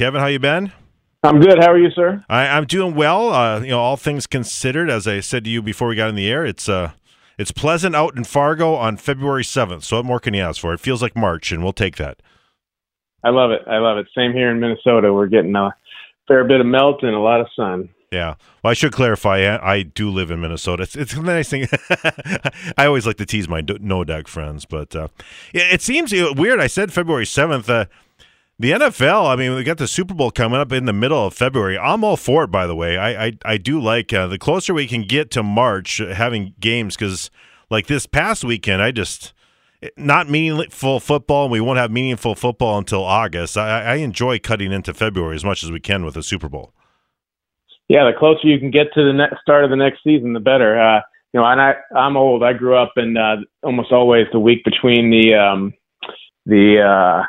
Kevin, how you been? I'm good. How are you, sir? I, I'm doing well. Uh, you know, all things considered, as I said to you before we got in the air, it's uh, it's pleasant out in Fargo on February 7th. So what more can you ask for? It feels like March, and we'll take that. I love it. I love it. Same here in Minnesota. We're getting a fair bit of melt and a lot of sun. Yeah. Well, I should clarify. I, I do live in Minnesota. It's, it's a nice thing. I always like to tease my NoDak friends, but uh, it, it, seems weird. I said February 7th. Uh, the NFL, I mean, we got the Super Bowl coming up in the middle of February. I'm all for it, by the way. I I, I do like uh, the closer we can get to March uh, having games because, like this past weekend, I just not meaningful football, and we won't have meaningful football until August. I, I enjoy cutting into February as much as we can with the Super Bowl. Yeah, the closer you can get to the next start of the next season, the better. Uh, you know, and I I'm old. I grew up in uh, almost always the week between the um, the uh,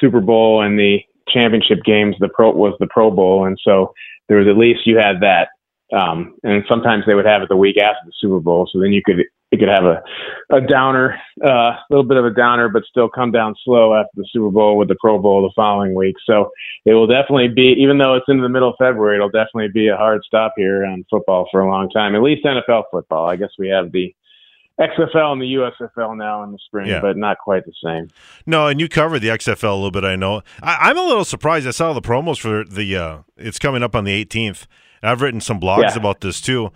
Super Bowl and the championship games, the pro was the Pro Bowl, and so there was at least you had that. Um, and sometimes they would have it the week after the Super Bowl, so then you could you could have a a downer, uh, a uh, little bit of a downer, but still come down slow after the Super Bowl with the Pro Bowl the following week. So it will definitely be, even though it's into the middle of February, it'll definitely be a hard stop here on football for a long time. At least NFL football. I guess we have the XFL and the USFL now in the spring, yeah. but not quite the same. No, and you covered the XFL a little bit. I know. I, am a little surprised. I saw the promos for the. Uh, it's coming up on the 18th. I've written some blogs yeah. about this too.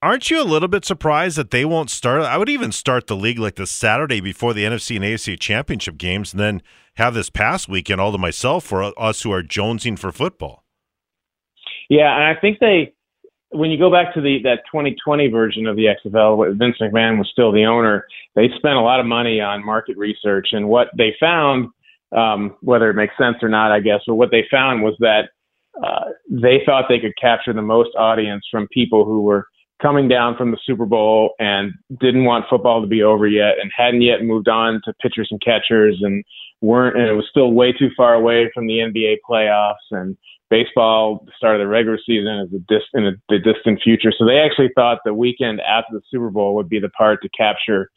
Aren't you a little bit surprised that they won't start? I would even start the league like the Saturday before the NFC and AFC championship games, and then have this past weekend all to myself for us who are jonesing for football. Yeah, and I think they when you go back to the that 2020 version of the XFL, Vince McMahon was still the owner. They spent a lot of money on market research, and what they found, um, whether it makes sense or not, I guess, but what they found was that uh, they thought they could capture the most audience from people who were coming down from the Super Bowl and didn't want football to be over yet, and hadn't yet moved on to pitchers and catchers, and weren't, and it was still way too far away from the NBA playoffs and baseball, the start of the regular season is a dis- in a, the distant future. So they actually thought the weekend after the Super Bowl would be the part to capture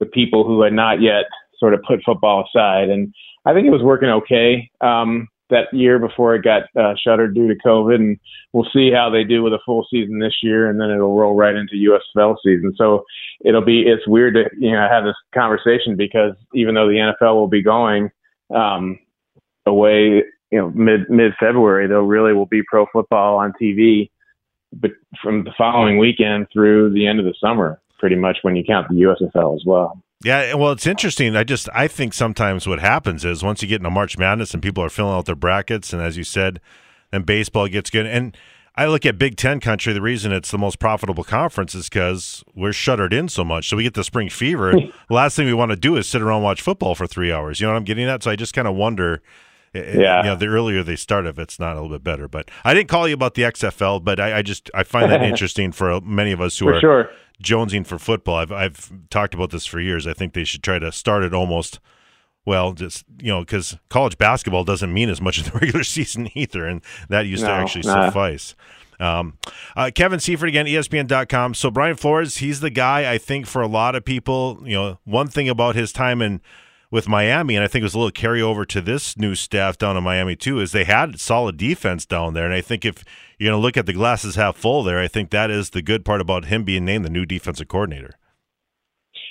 the people who had not yet sort of put football aside. And I think it was working okay um, that year before it got uh, shuttered due to COVID. And we'll see how they do with a full season this year, and then it'll roll right into USFL season. So it'll be it's weird to you know have this conversation because even though the NFL will be going. Um, away you know mid mid February though really will be pro football on TV, but from the following weekend through the end of the summer, pretty much when you count the USFL as well. Yeah, well, it's interesting. I just I think sometimes what happens is once you get into March Madness and people are filling out their brackets, and as you said, then baseball gets good. And I look at Big Ten country. The reason it's the most profitable conference is because we're shuttered in so much. So we get the spring fever. the last thing we want to do is sit around and watch football for three hours. You know what I'm getting at? So I just kind of wonder yeah. You know, the earlier they start, if it's not a little bit better. But I didn't call you about the XFL, but I, I just I find that interesting for many of us who for are sure. jonesing for football. I've I've talked about this for years. I think they should try to start it almost. Well, just you know, because college basketball doesn't mean as much in the regular season either, and that used no, to actually nah. suffice. Um, uh, Kevin Seifert again, ESPN.com. So Brian Flores, he's the guy I think for a lot of people. You know, one thing about his time in with Miami, and I think it was a little carryover to this new staff down in Miami too, is they had solid defense down there. And I think if you're going to look at the glasses half full there, I think that is the good part about him being named the new defensive coordinator.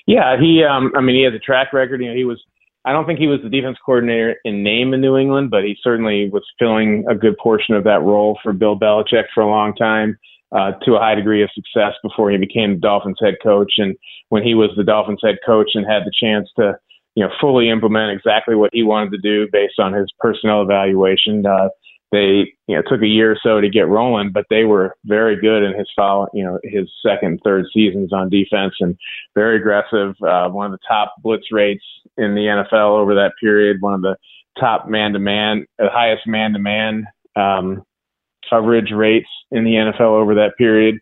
Yeah, he. Um, I mean, he has a track record. You know, he was. I don't think he was the defense coordinator in name in New England, but he certainly was filling a good portion of that role for Bill Belichick for a long time. Uh, to a high degree of success before he became the Dolphins head coach. And when he was the Dolphins head coach and had the chance to you know, fully implement exactly what he wanted to do based on his personnel evaluation. Uh, they, you know, took a year or so to get rolling, but they were very good in his follow, you know, his second, third seasons on defense and very aggressive. Uh, one of the top blitz rates in the NFL over that period. One of the top man-to-man, the highest man-to-man um, coverage rates in the NFL over that period.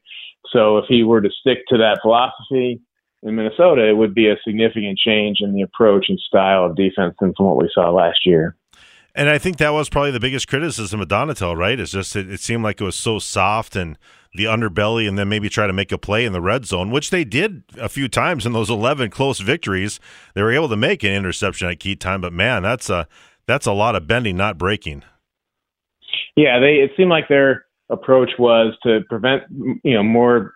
So if he were to stick to that philosophy, in Minnesota, it would be a significant change in the approach and style of defense than from what we saw last year. And I think that was probably the biggest criticism of Donatell, right? It's just it, it, seemed like it was so soft and the underbelly, and then maybe try to make a play in the red zone, which they did a few times in those eleven close victories. They were able to make an interception at key time, but man, that's a that's a lot of bending, not breaking. Yeah, they it seemed like their approach was to prevent you know more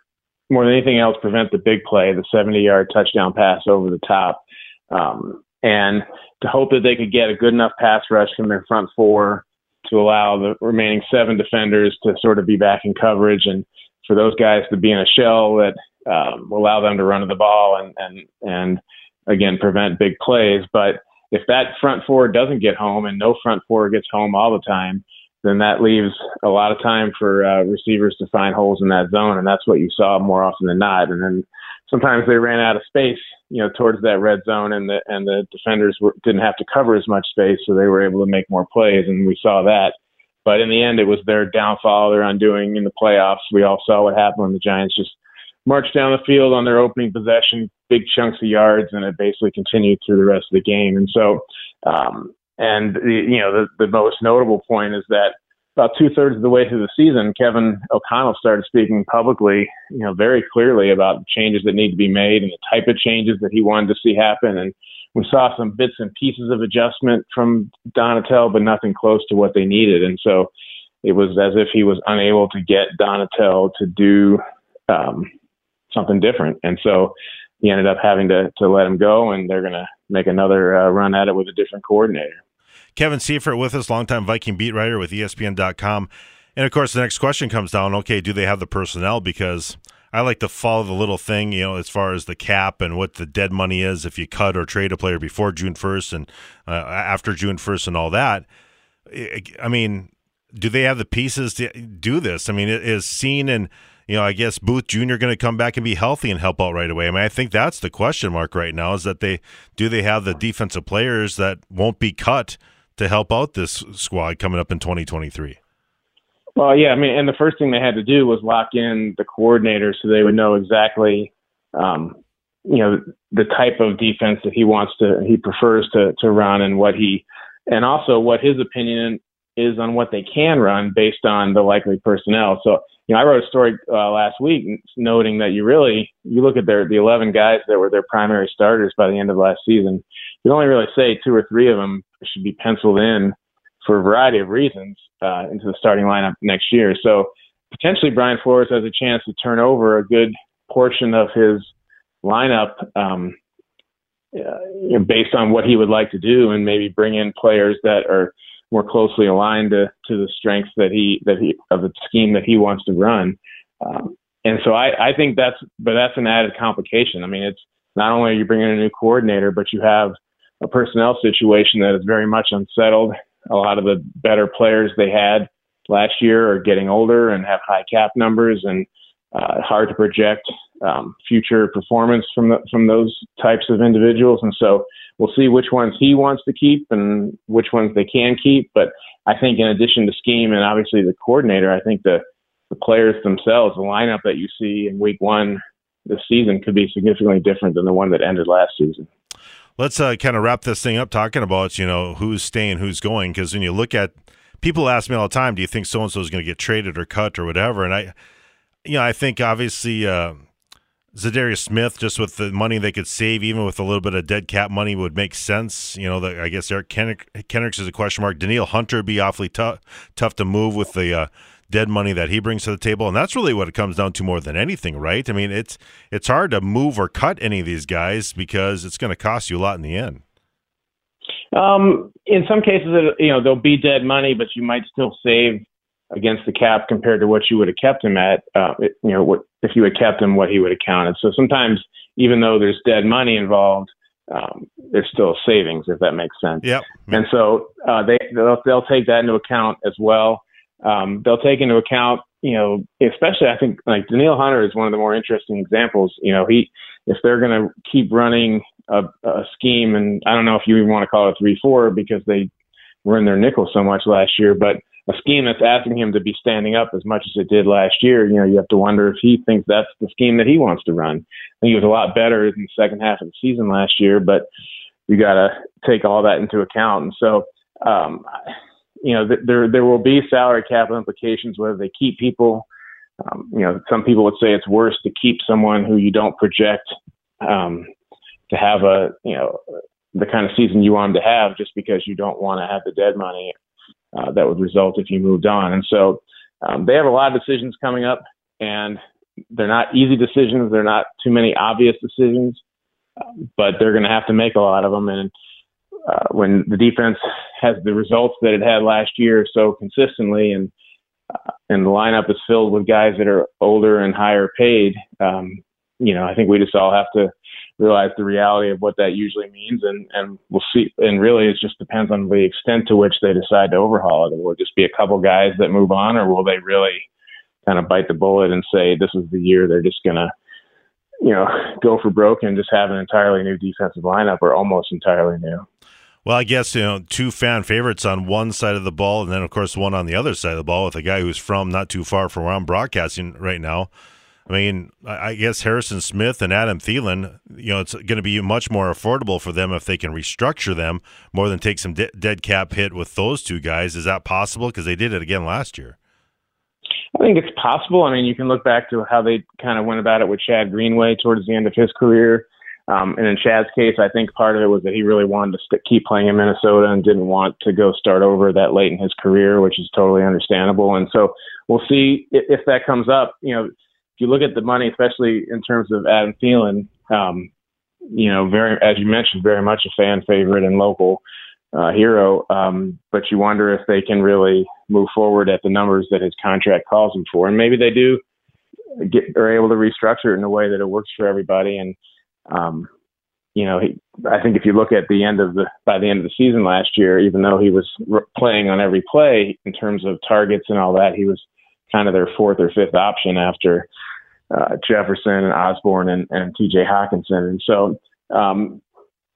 more than anything else prevent the big play, the 70 yard touchdown pass over the top, um, and to hope that they could get a good enough pass rush from their front four to allow the remaining seven defenders to sort of be back in coverage and for those guys to be in a shell that um, will allow them to run to the ball and and and again prevent big plays. But if that front four doesn't get home and no front four gets home all the time, then that leaves a lot of time for uh, receivers to find holes in that zone, and that's what you saw more often than not. And then sometimes they ran out of space, you know, towards that red zone, and the and the defenders were, didn't have to cover as much space, so they were able to make more plays, and we saw that. But in the end, it was their downfall, their undoing in the playoffs. We all saw what happened when the Giants just marched down the field on their opening possession, big chunks of yards, and it basically continued through the rest of the game. And so, um, and the, you know, the, the most notable point is that about two thirds of the way through the season, Kevin O'Connell started speaking publicly, you know, very clearly about changes that need to be made and the type of changes that he wanted to see happen. And we saw some bits and pieces of adjustment from Donatell, but nothing close to what they needed. And so it was as if he was unable to get Donatell to do um, something different. And so he ended up having to, to let him go, and they're going to make another uh, run at it with a different coordinator. Kevin Seifert with us, longtime Viking beat writer with ESPN.com. And of course, the next question comes down okay, do they have the personnel? Because I like to follow the little thing, you know, as far as the cap and what the dead money is if you cut or trade a player before June 1st and uh, after June 1st and all that. I mean, do they have the pieces to do this? I mean, is seen and you know, I guess Booth Jr. going to come back and be healthy and help out right away. I mean, I think that's the question mark right now is that they do they have the defensive players that won't be cut to help out this squad coming up in 2023? Well, yeah, I mean, and the first thing they had to do was lock in the coordinator so they would know exactly, um, you know, the type of defense that he wants to, he prefers to to run, and what he, and also what his opinion is on what they can run based on the likely personnel. So, you know, I wrote a story uh, last week noting that you really, you look at their the 11 guys that were their primary starters by the end of last season, you can only really say two or three of them should be penciled in for a variety of reasons uh, into the starting lineup next year. So potentially Brian Flores has a chance to turn over a good portion of his lineup um, uh, you know, based on what he would like to do, and maybe bring in players that are more closely aligned to, to the strengths that he that he of the scheme that he wants to run. Um, and so I, I think that's but that's an added complication. I mean, it's not only are you bringing in a new coordinator, but you have a personnel situation that is very much unsettled. A lot of the better players they had last year are getting older and have high cap numbers, and uh, hard to project um, future performance from the, from those types of individuals. And so we'll see which ones he wants to keep and which ones they can keep. But I think in addition to scheme and obviously the coordinator, I think the the players themselves, the lineup that you see in week one this season could be significantly different than the one that ended last season let's uh, kind of wrap this thing up talking about you know who's staying, who's going. Because when you look at people ask me all the time, do you think so and so is going to get traded or cut or whatever? And I, you know, I think obviously uh, Za'Darius Smith, just with the money they could save, even with a little bit of dead cap money, would make sense. You know, the, I guess Eric Kendricks is a question mark. Danielle Hunter would be awfully tough tough to move with the. Uh, dead money that he brings to the table, and that's really what it comes down to more than anything, right? I mean, it's it's hard to move or cut any of these guys because it's going to cost you a lot in the end. Um, in some cases, you know, there'll be dead money, but you might still save against the cap compared to what you would have kept him at. Uh, you know, what if you had kept him, what he would have counted. So sometimes, even though there's dead money involved, um, there's still savings, if that makes sense. Yep. And so uh, they they'll, they'll take that into account as well um, they'll take into account, you know, especially I think like Danielle Hunter is one of the more interesting examples. You know, he if they're going to keep running a, a scheme, and I don't know if you even want to call it three four because they were in their nickel so much last year, but a scheme that's asking him to be standing up as much as it did last year, you know, you have to wonder if he thinks that's the scheme that he wants to run. I think he was a lot better in the second half of the season last year, but you got to take all that into account. And so, um, you know, there there will be salary cap implications whether they keep people. Um, you know, some people would say it's worse to keep someone who you don't project um, to have a you know the kind of season you want them to have just because you don't want to have the dead money. Uh, that would result if you moved on. And so um, they have a lot of decisions coming up, and they're not easy decisions. They're not too many obvious decisions, but they're going to have to make a lot of them. And uh, when the defense has the results that it had last year so consistently, and uh, and the lineup is filled with guys that are older and higher paid, um, you know, I think we just all have to realize the reality of what that usually means, and and we'll see. And really, it just depends on the extent to which they decide to overhaul it. Will it just be a couple guys that move on, or will they really kind of bite the bullet and say this is the year they're just gonna, you know, go for broke and just have an entirely new defensive lineup, or almost entirely new. Well, I guess you know two fan favorites on one side of the ball, and then of course one on the other side of the ball with a guy who's from not too far from where I'm broadcasting right now. I mean, I guess Harrison Smith and Adam Thielen, you know, it's going to be much more affordable for them if they can restructure them more than take some de- dead cap hit with those two guys. Is that possible? Because they did it again last year. I think it's possible. I mean, you can look back to how they kind of went about it with Chad Greenway towards the end of his career. Um, and in Chad's case, I think part of it was that he really wanted to st- keep playing in Minnesota and didn't want to go start over that late in his career, which is totally understandable. And so we'll see if, if that comes up. You know, you look at the money, especially in terms of Adam Thielen, um, you know, very as you mentioned, very much a fan favorite and local uh, hero. Um, but you wonder if they can really move forward at the numbers that his contract calls him for, and maybe they do get are able to restructure it in a way that it works for everybody. And um, you know, he, I think if you look at the end of the by the end of the season last year, even though he was re- playing on every play in terms of targets and all that, he was kind of their fourth or fifth option after uh, Jefferson and Osborn and, and T.J. Hockenson. And so, um,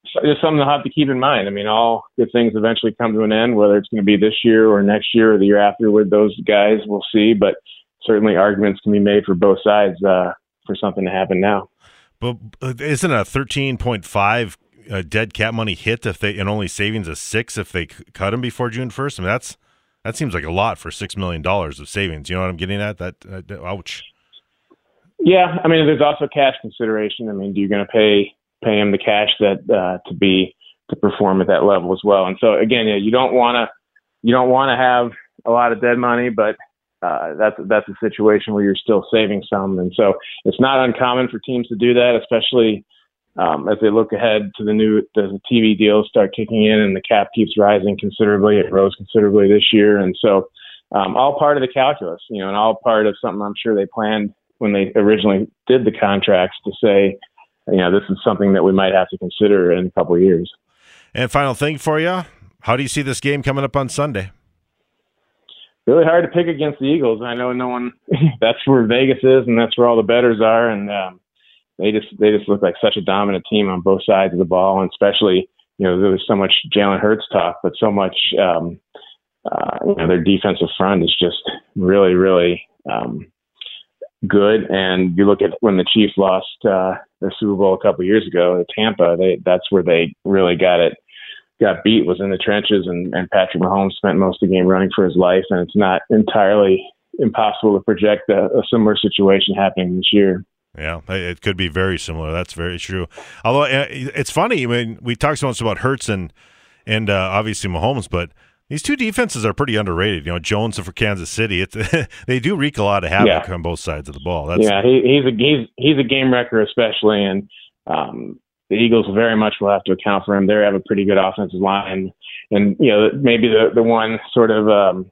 so it's something to have to keep in mind. I mean, all good things eventually come to an end, whether it's going to be this year or next year or the year after with those guys, we'll see. But certainly arguments can be made for both sides uh, for something to happen now. But isn't a 13.5 uh, dead cap money hit if they and only savings of six if they cut him before June 1st? I mean, that's that seems like a lot for six million dollars of savings. You know what I'm getting at? That uh, ouch. Yeah, I mean, there's also cash consideration. I mean, do you going to pay pay him the cash that uh, to be to perform at that level as well? And so again, yeah, you don't want to you don't want to have a lot of dead money, but uh, that's that's a situation where you're still saving some, and so it's not uncommon for teams to do that, especially um, as they look ahead to the new the TV deals start kicking in and the cap keeps rising considerably. It rose considerably this year, and so um, all part of the calculus, you know, and all part of something I'm sure they planned when they originally did the contracts to say, you know, this is something that we might have to consider in a couple of years. And final thing for you, how do you see this game coming up on Sunday? Really hard to pick against the Eagles. I know no one. that's where Vegas is, and that's where all the bettors are, and um, they just they just look like such a dominant team on both sides of the ball, and especially you know there was so much Jalen Hurts talk, but so much um, uh, you know their defensive front is just really really um, good. And you look at when the Chiefs lost uh, the Super Bowl a couple years ago at Tampa, they that's where they really got it got beat was in the trenches and, and Patrick Mahomes spent most of the game running for his life and it's not entirely impossible to project a, a similar situation happening this year. Yeah, it could be very similar. That's very true. Although uh, it's funny, I mean, we talked so much about Hurts and and uh, obviously Mahomes, but these two defenses are pretty underrated. You know, Jones for Kansas City, it's, they do wreak a lot of havoc yeah. on both sides of the ball. That's, yeah, he, he's a he's he's a game wrecker, especially, and um, the Eagles very much will have to account for him. They have a pretty good offensive line, and you know maybe the the one sort of um,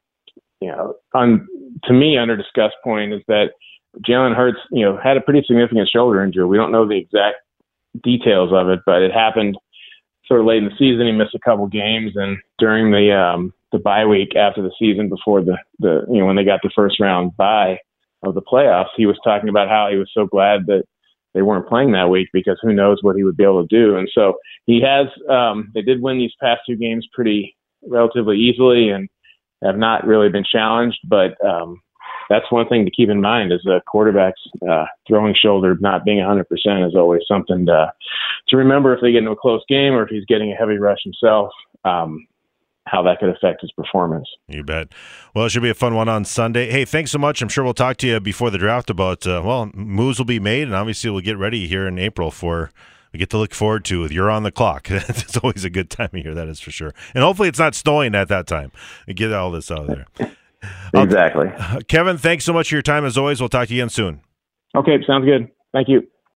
you know on to me under discussed point is that Jalen Hurts you know had a pretty significant shoulder injury. We don't know the exact details of it, but it happened sort of late in the season. He missed a couple games, and during the um, the bye week after the season, before the the you know when they got the first round bye of the playoffs, he was talking about how he was so glad that they weren't playing that week because who knows what he would be able to do. And so he has. Um, they did win these past two games pretty relatively easily, and have not really been challenged, but. Um, that's one thing to keep in mind is a quarterback's uh, throwing shoulder not being 100% is always something to, to remember if they get into a close game or if he's getting a heavy rush himself. Um, how that could affect his performance. You bet. Well, it should be a fun one on Sunday. Hey, thanks so much. I'm sure we'll talk to you before the draft about, uh, well, moves will be made, and obviously we'll get ready here in April for we get to look forward to You're on the Clock. it's always a good time of year, that is for sure. And hopefully it's not snowing at that time. Get all this out of there. Exactly. Uh, Kevin, thanks so much for your time as always. We'll talk to you again soon. Okay, sounds good. Thank you.